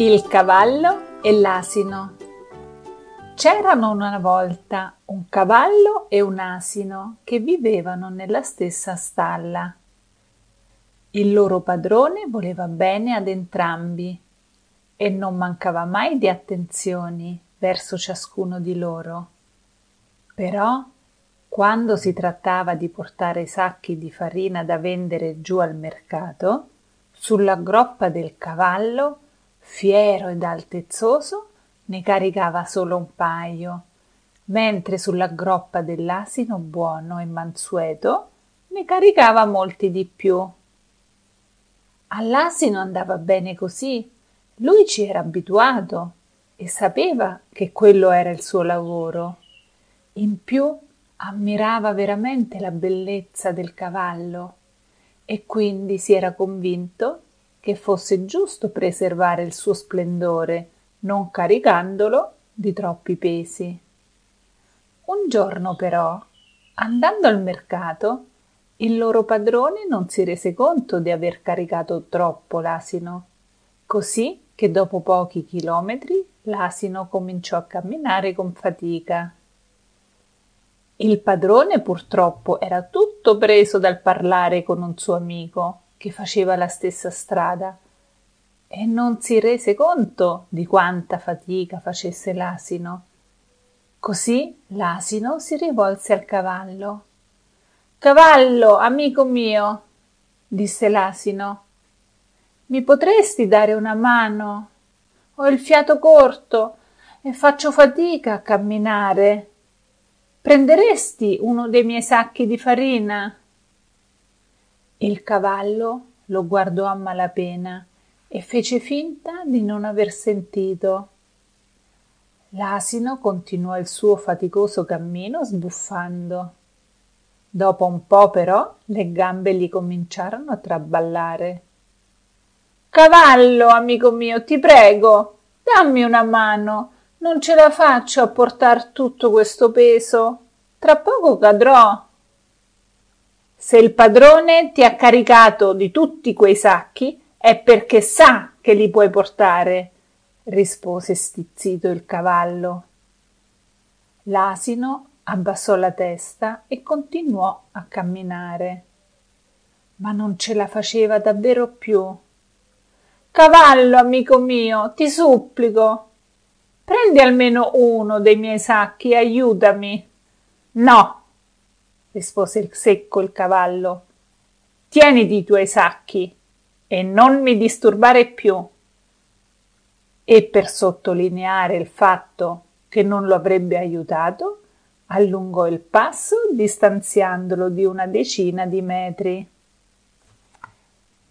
Il cavallo e l'asino. C'erano una volta un cavallo e un asino che vivevano nella stessa stalla. Il loro padrone voleva bene ad entrambi e non mancava mai di attenzioni verso ciascuno di loro. Però, quando si trattava di portare sacchi di farina da vendere giù al mercato, sulla groppa del cavallo fiero ed altezzoso, ne caricava solo un paio, mentre sulla groppa dell'asino buono e mansueto ne caricava molti di più. All'asino andava bene così, lui ci era abituato e sapeva che quello era il suo lavoro. In più ammirava veramente la bellezza del cavallo e quindi si era convinto che fosse giusto preservare il suo splendore, non caricandolo di troppi pesi. Un giorno però, andando al mercato, il loro padrone non si rese conto di aver caricato troppo l'asino, così che dopo pochi chilometri l'asino cominciò a camminare con fatica. Il padrone purtroppo era tutto preso dal parlare con un suo amico che faceva la stessa strada e non si rese conto di quanta fatica facesse l'asino. Così l'asino si rivolse al cavallo. Cavallo, amico mio, disse l'asino, mi potresti dare una mano? Ho il fiato corto e faccio fatica a camminare. Prenderesti uno dei miei sacchi di farina? Il cavallo lo guardò a malapena e fece finta di non aver sentito. L'asino continuò il suo faticoso cammino sbuffando. Dopo un po' però le gambe gli cominciarono a traballare. Cavallo, amico mio, ti prego, dammi una mano. Non ce la faccio a portar tutto questo peso. Tra poco cadrò. Se il padrone ti ha caricato di tutti quei sacchi è perché sa che li puoi portare, rispose stizzito il cavallo. L'asino abbassò la testa e continuò a camminare. Ma non ce la faceva davvero più. Cavallo, amico mio, ti supplico. Prendi almeno uno dei miei sacchi e aiutami. No, rispose secco il cavallo. Tieniti i tuoi sacchi e non mi disturbare più. E per sottolineare il fatto che non lo avrebbe aiutato, allungò il passo distanziandolo di una decina di metri.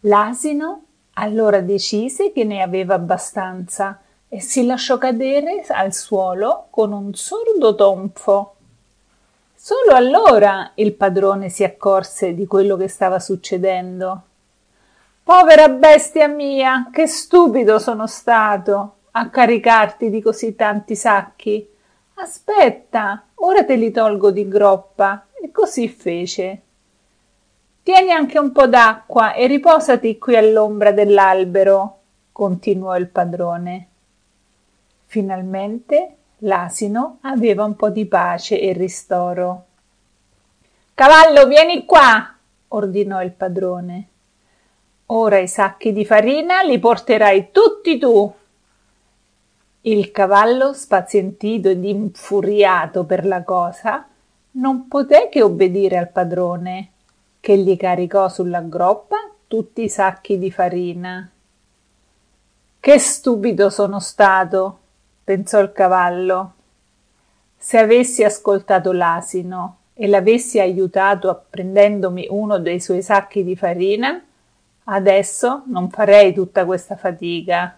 L'asino allora decise che ne aveva abbastanza e si lasciò cadere al suolo con un sordo tonfo. Solo allora il padrone si accorse di quello che stava succedendo. Povera bestia mia, che stupido sono stato a caricarti di così tanti sacchi. Aspetta, ora te li tolgo di groppa. E così fece. Tieni anche un po' d'acqua e riposati qui all'ombra dell'albero, continuò il padrone. Finalmente L'asino aveva un po' di pace e ristoro. Cavallo, vieni qua, ordinò il padrone. Ora i sacchi di farina li porterai tutti tu. Il cavallo, spazientito ed infuriato per la cosa, non poté che obbedire al padrone, che gli caricò sulla groppa tutti i sacchi di farina. Che stupido sono stato, pensò il cavallo. Se avessi ascoltato l'asino e l'avessi aiutato apprendendomi uno dei suoi sacchi di farina, adesso non farei tutta questa fatica.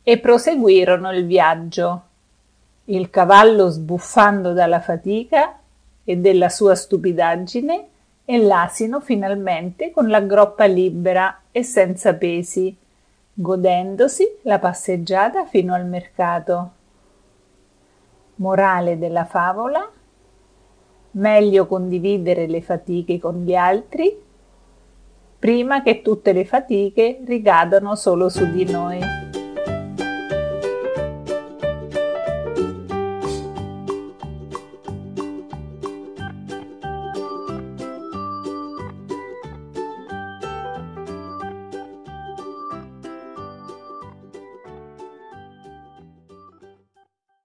E proseguirono il viaggio, il cavallo sbuffando dalla fatica e della sua stupidaggine e l'asino finalmente con la groppa libera e senza pesi godendosi la passeggiata fino al mercato. Morale della favola meglio condividere le fatiche con gli altri prima che tutte le fatiche ricadano solo su di noi.